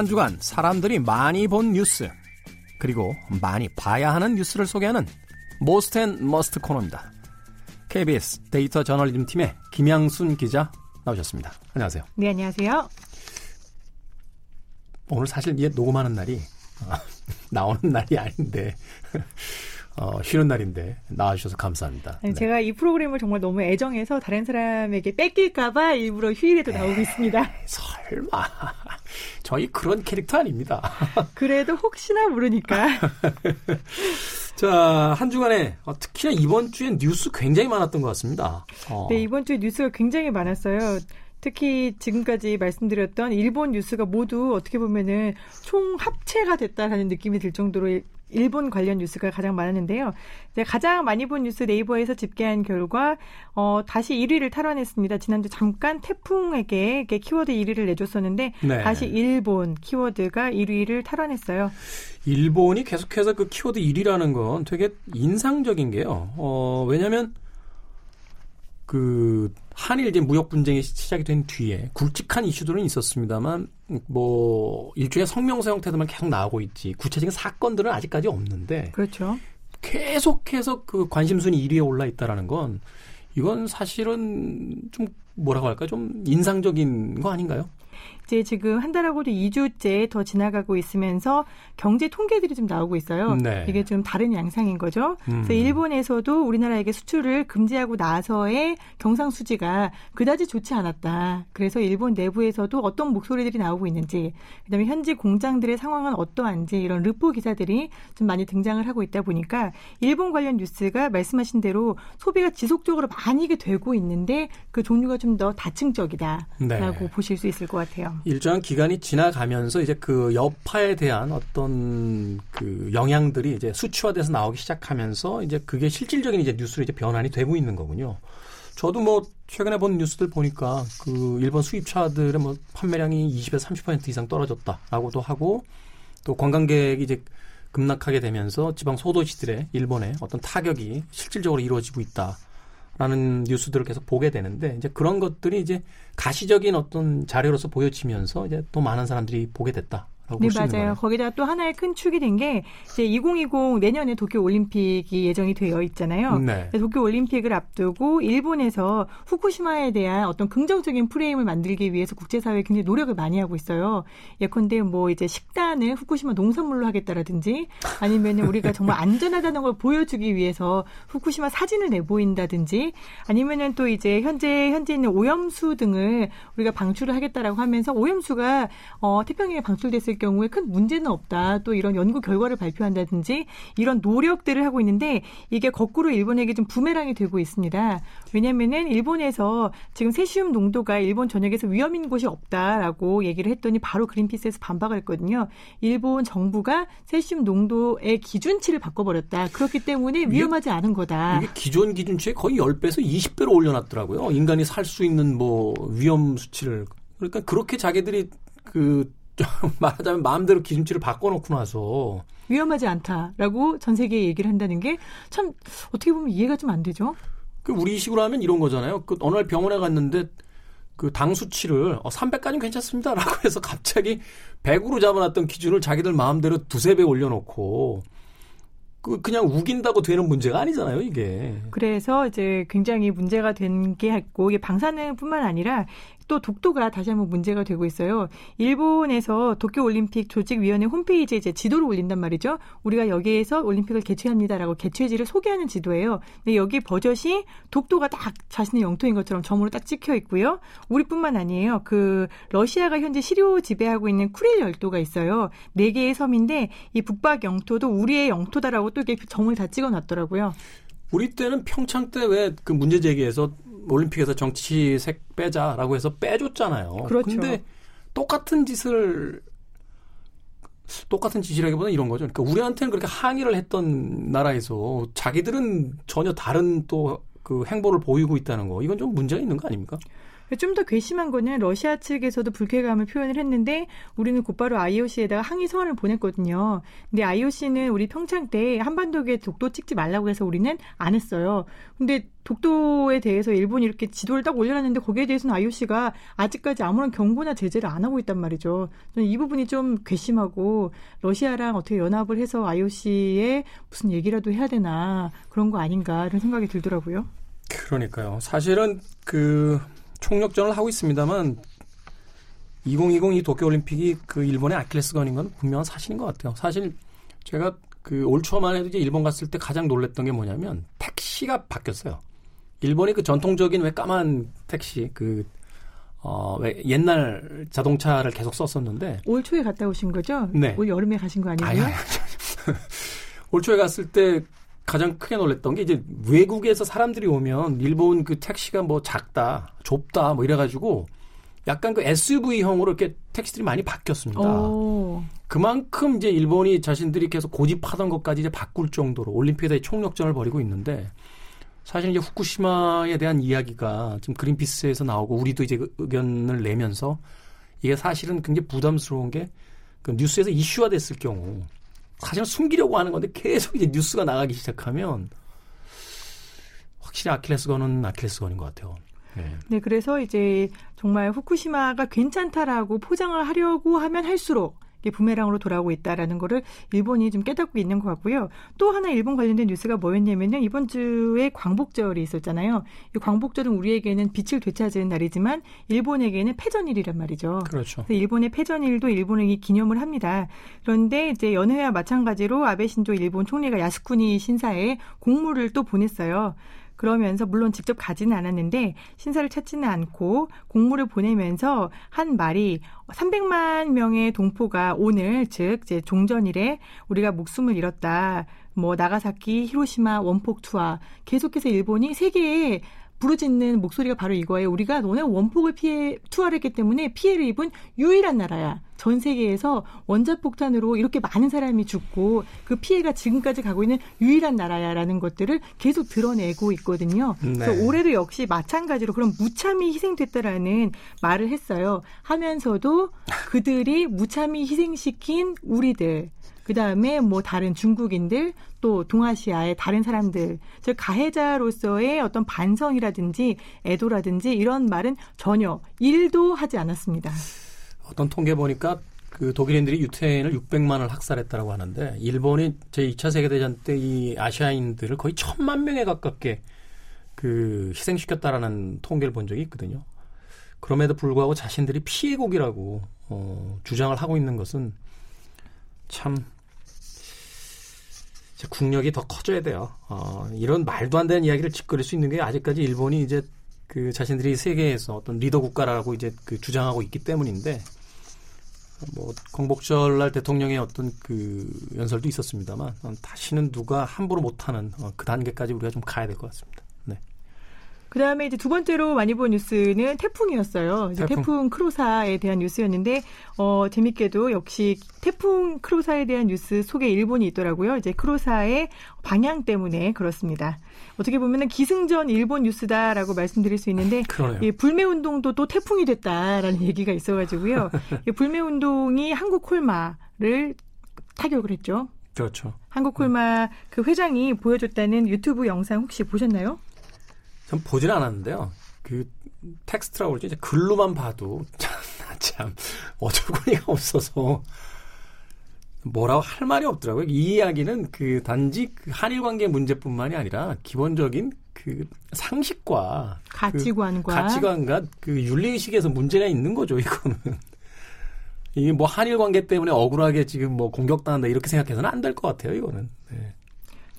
한 주간 사람들이 많이 본 뉴스 그리고 많이 봐야 하는 뉴스를 소개하는 most and must 코너입니다. KBS 데이터 저널리즘 팀의 김양순 기자 나오셨습니다. 안녕하세요. 네, 안녕하세요. 오늘 사실 이게 녹음하는 날이 어, 나오는 날이 아닌데 어, 쉬는 날인데 나와주셔서 감사합니다. 네. 제가 이 프로그램을 정말 너무 애정해서 다른 사람에게 뺏길까봐 일부러 휴일에도 나오고 에이, 있습니다. 설마 저희 그런 캐릭터 아닙니다. 그래도 혹시나 모르니까. 자, 한 주간에 어, 특히나 이번 주엔 뉴스 굉장히 많았던 것 같습니다. 어. 네, 이번 주에 뉴스가 굉장히 많았어요. 특히 지금까지 말씀드렸던 일본 뉴스가 모두 어떻게 보면은 총 합체가 됐다라는 느낌이 들 정도로 일본 관련 뉴스가 가장 많았는데요. 이제 가장 많이 본 뉴스 네이버에서 집계한 결과 어, 다시 1위를 탈환했습니다. 지난주 잠깐 태풍에게 키워드 1위를 내줬었는데 네. 다시 일본 키워드가 1위를 탈환했어요. 일본이 계속해서 그 키워드 1위라는 건 되게 인상적인 게요. 어, 왜냐하면 그 한일 이제 무역 분쟁이 시작이 된 뒤에 굵직한 이슈들은 있었습니다만 뭐 일종의 성명서 형태들만 계속 나오고 있지 구체적인 사건들은 아직까지 없는데 그렇죠. 계속해서 그 관심순위 1위에 올라 있다라는 건 이건 사실은 좀 뭐라고 할까 좀 인상적인 거 아닌가요? 이제 지금 한 달하고도 2주째 더 지나가고 있으면서 경제 통계들이 좀 나오고 있어요. 네. 이게 좀 다른 양상인 거죠. 음. 그래서 일본에서도 우리나라에게 수출을 금지하고 나서의 경상 수지가 그다지 좋지 않았다. 그래서 일본 내부에서도 어떤 목소리들이 나오고 있는지, 그다음에 현지 공장들의 상황은 어떠한지 이런 르포 기사들이 좀 많이 등장을 하고 있다 보니까 일본 관련 뉴스가 말씀하신 대로 소비가 지속적으로 많이 되고 있는데 그 종류가 좀 더 다층적이다라고 네. 보실 수 있을 것 같아요. 일정한 기간이 지나가면서 이제 그 여파에 대한 어떤 그 영향들이 이제 수치화돼서 나오기 시작하면서 이제 그게 실질적인 이제 뉴스로 이제 변환이 되고 있는 거군요. 저도 뭐 최근에 본 뉴스들 보니까 그 일본 수입차들의 뭐 판매량이 20에서 30% 이상 떨어졌다라고도 하고 또 관광객이 이제 급락하게 되면서 지방 소도시들의 일본의 어떤 타격이 실질적으로 이루어지고 있다. 라는 뉴스들을 계속 보게 되는데 이제 그런 것들이 이제 가시적인 어떤 자료로서 보여지면서 이제 또 많은 사람들이 보게 됐다. 네, 맞아요. 거기다 또 하나의 큰 축이 된 게 이제 2020 내년에 도쿄 올림픽이 예정이 되어 있잖아요. 네. 도쿄 올림픽을 앞두고 일본에서 후쿠시마에 대한 어떤 긍정적인 프레임을 만들기 위해서 국제사회에 굉장히 노력을 많이 하고 있어요. 예컨대 뭐 이제 식단을 후쿠시마 농산물로 하겠다라든지 아니면 우리가 정말 안전하다는 걸 보여주기 위해서 후쿠시마 사진을 내보인다든지 아니면은 또 이제 현재 현재 있는 오염수 등을 우리가 방출을 하겠다라고 하면서 오염수가 어, 태평양에 방출됐을 경우에 큰 문제는 없다. 또 이런 연구 결과를 발표한다든지 이런 노력들을 하고 있는데 이게 거꾸로 일본에게 좀 부메랑이 되고 있습니다. 왜냐면은 일본에서 지금 세슘 농도가 일본 전역에서 위험인 곳이 없다라고 얘기를 했더니 바로 그린피스에서 반박을 했거든요. 일본 정부가 세슘 농도의 기준치를 바꿔버렸다. 그렇기 때문에 위험하지 않은 거다. 이게 기존 기준치에 거의 10배에서 20배로 올려놨더라고요. 인간이 살 수 있는 뭐 위험 수치를. 그러니까 그렇게 자기들이 그 말하자면 마음대로 기준치를 바꿔놓고 나서 위험하지 않다라고 전 세계에 얘기를 한다는 게 참 어떻게 보면 이해가 좀 안 되죠. 그 우리 식으로 하면 이런 거잖아요. 그 어느 날 병원에 갔는데 그 당 수치를 어, 300까지는 괜찮습니다라고 해서 갑자기 100으로 잡아놨던 기준을 자기들 마음대로 두세 배 올려놓고 그 그냥 우긴다고 되는 문제가 아니잖아요, 이게. 그래서 이제 굉장히 문제가 된 게 있고 이게 방사능뿐만 아니라 또 독도가 다시 한번 문제가 되고 있어요. 일본에서 도쿄올림픽 조직위원회 홈페이지에 이제 지도를 올린단 말이죠. 우리가 여기에서 올림픽을 개최합니다라고 개최지를 소개하는 지도예요. 근데 여기 버젓이 독도가 딱 자신의 영토인 것처럼 점으로 딱 찍혀 있고요. 우리뿐만 아니에요. 그 러시아가 현재 시료 지배하고 있는 쿠릴 열도가 있어요. 네 개의 섬인데 이 북박 영토도 우리의 영토다라고 또 이렇게 점을 다 찍어 놨더라고요. 우리 때는 평창 때 왜 그 문제 제기해서 올림픽에서 정치색 빼자라고 해서 빼줬잖아요. 그렇죠. 근데 똑같은 짓을 똑같은 짓이라기보다는 이런 거죠. 그러니까 우리한테는 그렇게 항의를 했던 나라에서 자기들은 전혀 다른 또 그 행보를 보이고 있다는 거 이건 좀 문제가 있는 거 아닙니까? 좀 더 괘씸한 거는 러시아 측에서도 불쾌감을 표현을 했는데 우리는 곧바로 IOC에다가 항의 서한을 보냈거든요. 근데 IOC는 우리 평창 때 한반도에 독도 찍지 말라고 해서 우리는 안 했어요. 근데 독도에 대해서 일본이 이렇게 지도를 딱 올려놨는데 거기에 대해서는 IOC가 아직까지 아무런 경고나 제재를 안 하고 있단 말이죠. 저는 이 부분이 좀 괘씸하고 러시아랑 어떻게 연합을 해서 IOC에 무슨 얘기라도 해야 되나 그런 거 아닌가 이런 생각이 들더라고요. 그러니까요. 사실은 그 총력전을 하고 있습니다만 2020 이 도쿄올림픽이 그 일본의 아킬레스건인 건 분명한 사실인 것 같아요. 사실 제가 그 올 초만 해도 이제 일본 갔을 때 가장 놀랬던 게 뭐냐면 택시가 바뀌었어요. 일본이 그 전통적인 왜 까만 택시 그 어, 왜 옛날 자동차를 계속 썼었는데 올 초에 갔다 오신 거죠? 네. 올 여름에 가신 거 아니에요? 아니, 올 초에 갔을 때 가장 크게 놀랬던 게 이제 외국에서 사람들이 오면 일본 그 택시가 뭐 작다, 좁다 뭐 이래가지고 약간 그 SUV형으로 이렇게 택시들이 많이 바뀌었습니다. 오. 그만큼 이제 일본이 자신들이 계속 고집하던 것까지 이제 바꿀 정도로 올림픽에 대해 총력전을 벌이고 있는데 사실 이제 후쿠시마에 대한 이야기가 지금 그린피스에서 나오고 우리도 이제 그 의견을 내면서 이게 사실은 굉장히 부담스러운 게 그 뉴스에서 이슈화 됐을 경우 사실은 숨기려고 하는 건데 계속 이제 뉴스가 나가기 시작하면 확실히 아킬레스건은 아킬레스건인 것 같아요. 네. 네, 그래서 이제 정말 후쿠시마가 괜찮다라고 포장을 하려고 하면 할수록 부메랑으로 돌아오고 있다라는 거를 일본이 좀 깨닫고 있는 것 같고요. 또 하나 일본 관련된 뉴스가 뭐였냐면요. 이번 주에 광복절이 있었잖아요. 이 광복절은 우리에게는 빛을 되찾은 날이지만 일본에게는 패전일이란 말이죠. 그렇죠. 일본의 패전일도 일본이 기념을 합니다. 그런데 이제 연회와 마찬가지로 아베 신조 일본 총리가 야스쿠니 신사에 공물을 또 보냈어요. 그러면서 물론 직접 가지는 않았는데 신사를 찾지는 않고 공물을 보내면서 한 말이 300만 명의 동포가 오늘 즉 이제 종전일에 우리가 목숨을 잃었다. 뭐 나가사키, 히로시마 원폭 투하 계속해서 일본이 세계에 부르짖는 목소리가 바로 이거예요. 우리가 너네 원폭을 피해 투하를 했기 때문에 피해를 입은 유일한 나라야. 전 세계에서 원자폭탄으로 이렇게 많은 사람이 죽고 그 피해가 지금까지 가고 있는 유일한 나라야라는 것들을 계속 드러내고 있거든요. 네. 그래서 올해도 역시 마찬가지로 그런 무참히 희생됐다라는 말을 했어요. 하면서도 그들이 무참히 희생시킨 우리들 그 다음에 뭐 다른 중국인들 또 동아시아의 다른 사람들 즉 가해자로서의 어떤 반성이라든지 애도라든지 이런 말은 전혀 일도 하지 않았습니다. 어떤 통계 보니까 그 독일인들이 유태인을 600만을 학살했다라고 하는데 일본이 제 2차 세계 대전 때 이 아시아인들을 거의 천만 명에 가깝게 그 희생시켰다라는 통계를 본 적이 있거든요. 그럼에도 불구하고 자신들이 피해국이라고 어, 주장을 하고 있는 것은 참 국력이 더 커져야 돼요. 어, 이런 말도 안 되는 이야기를 짓거릴 수 있는 게 아직까지 일본이 이제 그 자신들이 세계에서 어떤 리더 국가라고 이제 그 주장하고 있기 때문인데 뭐 광복절 날 대통령의 어떤 그 연설도 있었습니다만 다시는 누가 함부로 못하는 어, 그 단계까지 우리가 좀 가야 될 것 같습니다. 그 다음에 이제 두 번째로 많이 본 뉴스는 태풍이었어요. 태풍. 태풍 크로사에 대한 뉴스였는데, 어, 재밌게도 역시 태풍 크로사에 대한 뉴스 속에 일본이 있더라고요. 이제 크로사의 방향 때문에 그렇습니다. 어떻게 보면은 기승전 일본 뉴스다라고 말씀드릴 수 있는데, 예, 불매 운동도 또 태풍이 됐다라는 얘기가 있어 가지고요. 예, 불매 운동이 한국 콜마를 타격을 했죠. 그렇죠. 한국 콜마 그 회장이 보여줬다는 유튜브 영상 혹시 보셨나요? 전 보질 않았는데요. 그 텍스트라고 그러죠. 이제 글로만 봐도 참, 참 어처구니가 없어서 뭐라고 할 말이 없더라고요. 이 이야기는 그 단지 그 한일 관계 문제뿐만이 아니라 기본적인 그 상식과 가치관과 그 가치관과 그 윤리 의식에서 문제가 있는 거죠. 이거는 이게 뭐 한일 관계 때문에 억울하게 지금 뭐 공격당한다 이렇게 생각해서는 안 될 것 같아요. 이거는. 네.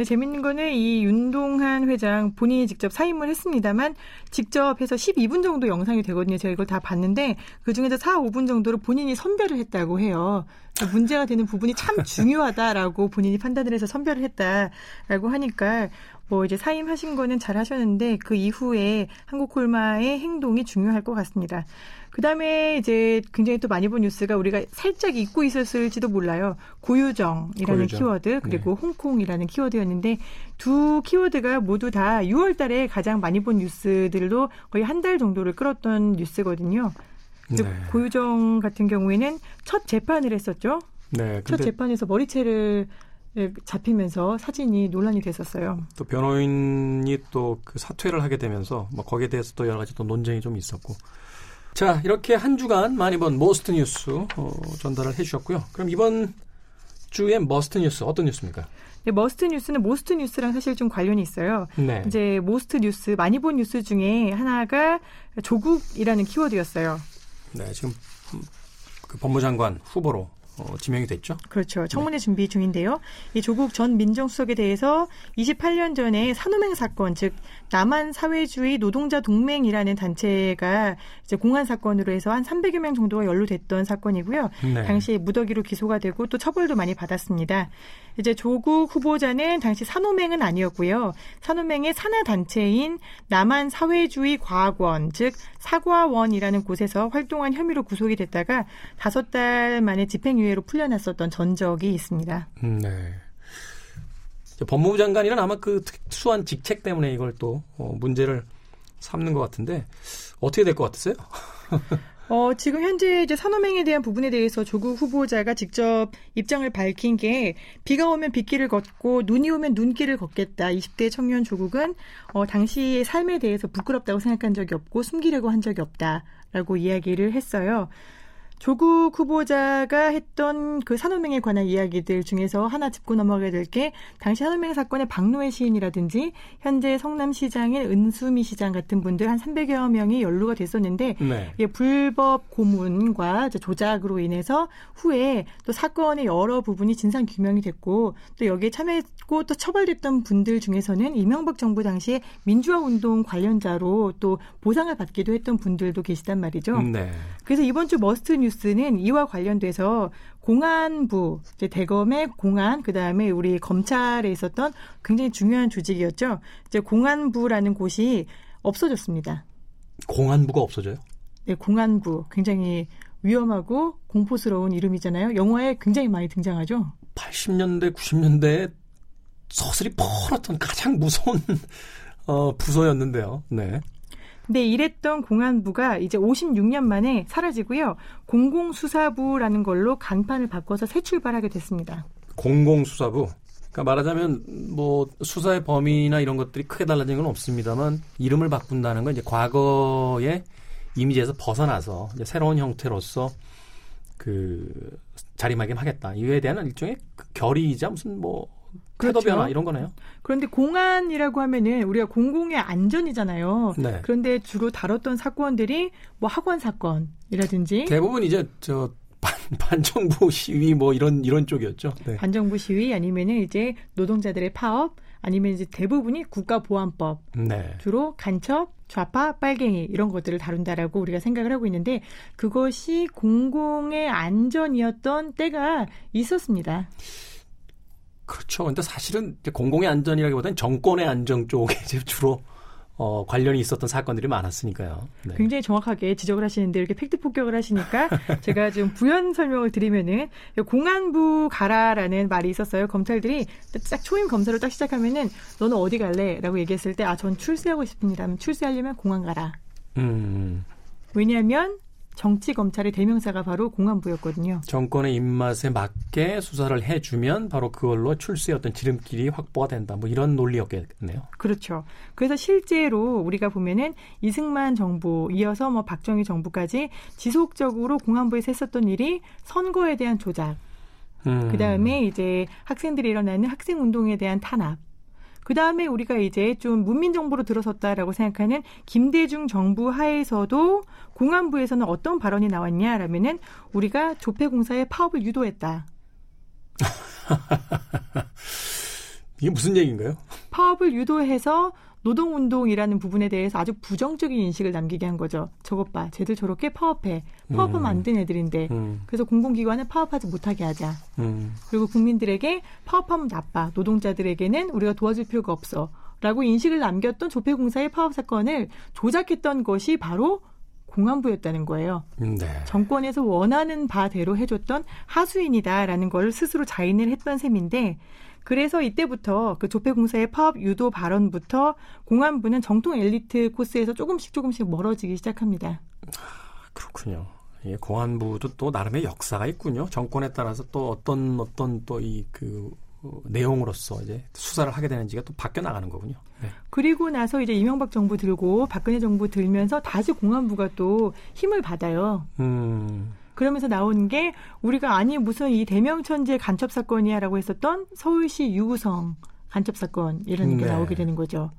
네, 재밌는 거는 이 윤동한 회장 본인이 직접 사임을 했습니다만 직접 해서 12분 정도 영상이 되거든요. 제가 이걸 다 봤는데 그 중에서 4, 5분 정도로 본인이 선별을 했다고 해요. 그러니까 문제가 되는 부분이 참 중요하다라고 본인이 판단을 해서 선별을 했다라고 하니까 뭐 이제 사임하신 거는 잘 하셨는데 그 이후에 한국 콜마의 행동이 중요할 것 같습니다. 그 다음에 이제 굉장히 또 많이 본 뉴스가 우리가 살짝 잊고 있었을지도 몰라요. 고유정이라는 고유정. 키워드 그리고 네. 홍콩이라는 키워드였는데 두 키워드가 모두 다 6월 달에 가장 많이 본 뉴스들로 거의 한 달 정도를 끌었던 뉴스거든요. 네. 고유정 같은 경우에는 첫 재판을 했었죠. 네, 첫 재판에서 머리채를 잡히면서 사진이 논란이 됐었어요. 또 변호인이 또 그 사퇴를 하게 되면서 뭐 거기에 대해서 또 여러 가지 또 논쟁이 좀 있었고. 자, 이렇게 한 주간 많이 본 most 뉴스 어, 전달을 해 주셨고요. 그럼 이번 주의 must 뉴스 어떤 뉴스입니까? 네, must 뉴스는 most 뉴스랑 사실 좀 관련이 있어요. 네. 이제 most 뉴스 많이 본 뉴스 중에 하나가 조국이라는 키워드였어요. 네, 지금 그 법무장관 후보로 어, 지명이 됐죠. 그렇죠. 청문회 네. 준비 중인데요. 이 조국 전 민정수석에 대해서 28년 전에 사노맹 사건, 즉 남한 사회주의 노동자 동맹이라는 단체가 이제 공안 사건으로 해서 한 300여 명 정도가 연루됐던 사건이고요. 네. 당시 무더기로 기소가 되고 또 처벌도 많이 받았습니다. 이제 조국 후보자는 당시 산호맹은 아니었고요. 산호맹의 산하 단체인 남한 사회주의 과학원, 즉 사과원이라는 곳에서 활동한 혐의로 구속이 됐다가 다섯 달 만에 집행유예 로 풀려났었던 전적이 있습니다. 음, 네. 법무부 장관이란 아마 그 특수한 직책 때문에 이걸 또 어, 문제를 삼는 것 같은데 어떻게 될 것 같으세요? 어, 지금 현재 이제 산호맹에 대한 부분에 대해서 조국 후보자가 직접 입장을 밝힌 게 비가 오면 빗길을 걷고 눈이 오면 눈길을 걷겠다. 20대 청년 조국은 어, 당시의 삶에 대해서 부끄럽다고 생각한 적이 없고 숨기려고 한 적이 없다 라고 이야기를 했어요. 조국 후보자가 했던 그 산호맹에 관한 이야기들 중에서 하나 짚고 넘어가게 될게 당시 사노맹 사건의 박노해 시인이라든지 현재 성남시장의 은수미 시장 같은 분들 한 300여 명이 연루가 됐었는데 네. 이게 불법 고문과 조작으로 인해서 후에 또 사건의 여러 부분이 진상 규명이 됐고 또 여기에 참여했고 또 처벌됐던 분들 중에서는 이명박 정부 당시에 민주화 운동 관련자로 또 보상을 받기도 했던 분들도 계시단 말이죠. 네. 그래서 이번 주 must 뉴스 뉴스는 이와 관련돼서 공안부, 이제 대검의 공안, 그 다음에 우리 검찰에 있었던 굉장히 중요한 조직이었죠. 이제 공안부라는 곳이 없어졌습니다. 공안부가 없어져요? 네, 공안부. 굉장히 위험하고 공포스러운 이름이잖아요. 영화에 굉장히 많이 등장하죠. 80년대, 90년대에 서슬이 퍼렇던 가장 무서운 어, 부서였는데요. 네. 근데 이랬던 공안부가 이제 56년 만에 사라지고요. 공공수사부라는 걸로 간판을 바꿔서 새 출발하게 됐습니다. 공공수사부. 그러니까 말하자면 뭐 수사의 범위나 이런 것들이 크게 달라진 건 없습니다만 이름을 바꾼다는 건 이제 과거의 이미지에서 벗어나서 이제 새로운 형태로서 그 자리매김하겠다. 이에 대한 일종의 그 결의이자 무슨 뭐 그렇죠. 변화 이런 거네요. 그런데 공안이라고 하면은 우리가 공공의 안전이잖아요. 네. 그런데 주로 다뤘던 사건들이 뭐 학원 사건이라든지 대부분 이제 저 반, 반정부 시위 뭐 이런 이런 쪽이었죠. 네. 반정부 시위 아니면은 이제 노동자들의 파업 아니면 이제 대부분이 국가보안법 네. 주로 간첩 좌파, 빨갱이 이런 것들을 다룬다라고 우리가 생각을 하고 있는데 그것이 공공의 안전이었던 때가 있었습니다. 그렇죠. 근데 사실은 공공의 안전이라기보다는 정권의 안정 쪽에 이제 주로 어, 관련이 있었던 사건들이 많았으니까요. 네. 굉장히 정확하게 지적을 하시는데 이렇게 팩트 폭격을 하시니까 제가 좀 부연 설명을 드리면은 공안부 가라라는 말이 있었어요. 검찰들이 딱 초임 검사를 딱 시작하면은 너는 어디 갈래?라고 얘기했을 때 아 전 출세하고 싶습니다. 출세하려면 공안 가라. 음. 왜냐하면 정치 검찰의 대명사가 바로 공안부였거든요. 정권의 입맛에 맞게 수사를 해주면 바로 그걸로 출세의 어떤 지름길이 확보가 된다. 뭐 이런 논리였겠네요. 그렇죠. 그래서 실제로 우리가 보면은 이승만 정부 이어서 뭐 박정희 정부까지 지속적으로 공안부에서 했었던 일이 선거에 대한 조작. 음. 그 다음에 이제 학생들이 일어나는 학생 운동에 대한 탄압. 그 다음에 우리가 이제 좀 문민 정부로 들어섰다라고 생각하는 김대중 정부 하에서도 공안부에서는 어떤 발언이 나왔냐라면은 우리가 조폐 공사의 파업을 유도했다. 이게 무슨 얘기인가요? 파업을 유도해서 노동운동이라는 부분에 대해서 아주 부정적인 인식을 남기게 한 거죠. 저것 봐. 쟤들 저렇게 파업해. 파업하면 음. 안된 애들인데. 음. 그래서 공공기관을 파업하지 못하게 하자. 음. 그리고 국민들에게 파업하면 나빠. 노동자들에게는 우리가 도와줄 필요가 없어. 라고 인식을 남겼던 조폐공사의 파업 사건을 조작했던 것이 바로 공안부였다는 거예요. 네. 정권에서 원하는 바대로 해줬던 하수인이다라는 걸 스스로 자인을 했던 셈인데 그래서 이때부터 그 조폐공사의 파업 유도 발언부터 공안부는 정통 엘리트 코스에서 조금씩 조금씩 멀어지기 시작합니다. 그렇군요. 예, 공안부도 또 나름의 역사가 있군요. 정권에 따라서 또 어떤 어떤 또 이그 어, 내용으로서 이제 수사를 하게 되는지가 또 바뀌어 나가는 거군요. 네. 그리고 나서 이제 이명박 정부 들고 박근혜 정부 들면서 다시 공안부가 또 힘을 받아요. 음. 그러면서 나온 게 우리가 아니 무슨 이 대명천재 간첩 사건이야라고 했었던 서울시 유구성 간첩 사건 이런 게 네. 나오게 되는 거죠.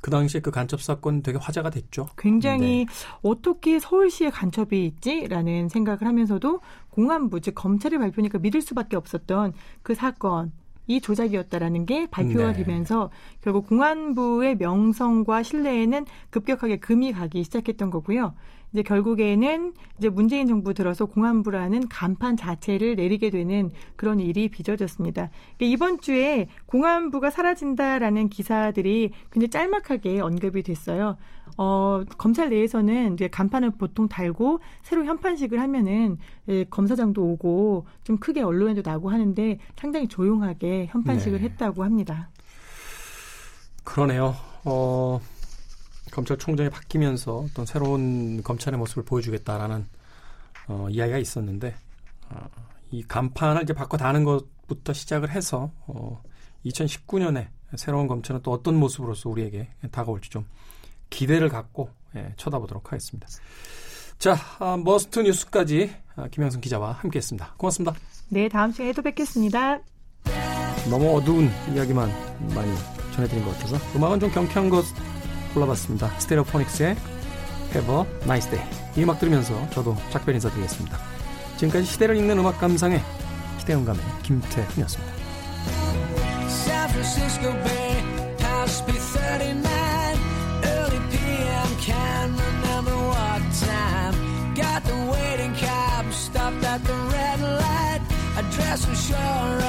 그 당시에 그 간첩 사건 되게 화제가 됐죠. 굉장히 네. 어떻게 서울시에 간첩이 있지라는 생각을 하면서도 공안부 즉 검찰의 발표니까 믿을 수밖에 없었던 그 사건 이 조작이었다라는 게 발표가 네. 되면서 결국 공안부의 명성과 신뢰에는 급격하게 금이 가기 시작했던 거고요. 이제 결국에는 이제 문재인 정부 들어서 공안부라는 간판 자체를 내리게 되는 그런 일이 빚어졌습니다. 그러니까 이번 주에 공안부가 사라진다라는 기사들이 굉장히 짤막하게 언급이 됐어요. 어, 검찰 내에서는 이제 간판을 보통 달고 새로 현판식을 하면은 예, 검사장도 오고 좀 크게 언론에도 나고 하는데 상당히 조용하게 현판식을 네. 했다고 합니다. 그러네요. 어, 검찰총장이 바뀌면서 어떤 새로운 검찰의 모습을 보여주겠다라는 어, 이야기가 있었는데 어, 이 간판을 이제 바꿔 다는 것부터 시작을 해서 어, 2019년에 새로운 검찰은 또 어떤 모습으로서 우리에게 다가올지 좀 기대를 갖고 예, 쳐다보도록 하겠습니다. 자, 아, 머스트 뉴스까지 아, 김영승 기자와 함께했습니다. 고맙습니다. 네, 다음 시간에 또 뵙겠습니다. 너무 어두운 이야기만 많이 전해드린 것 같아서 음악은 좀 경쾌한 것 골라봤습니다. 스테레오포닉스의 Have a Nice Day. 이 음악 들으면서 저도 작별 인사드리겠습니다. 지금까지 시대를 읽는 음악 감상의 시대음감의 김태훈이었습니다. Dress was sure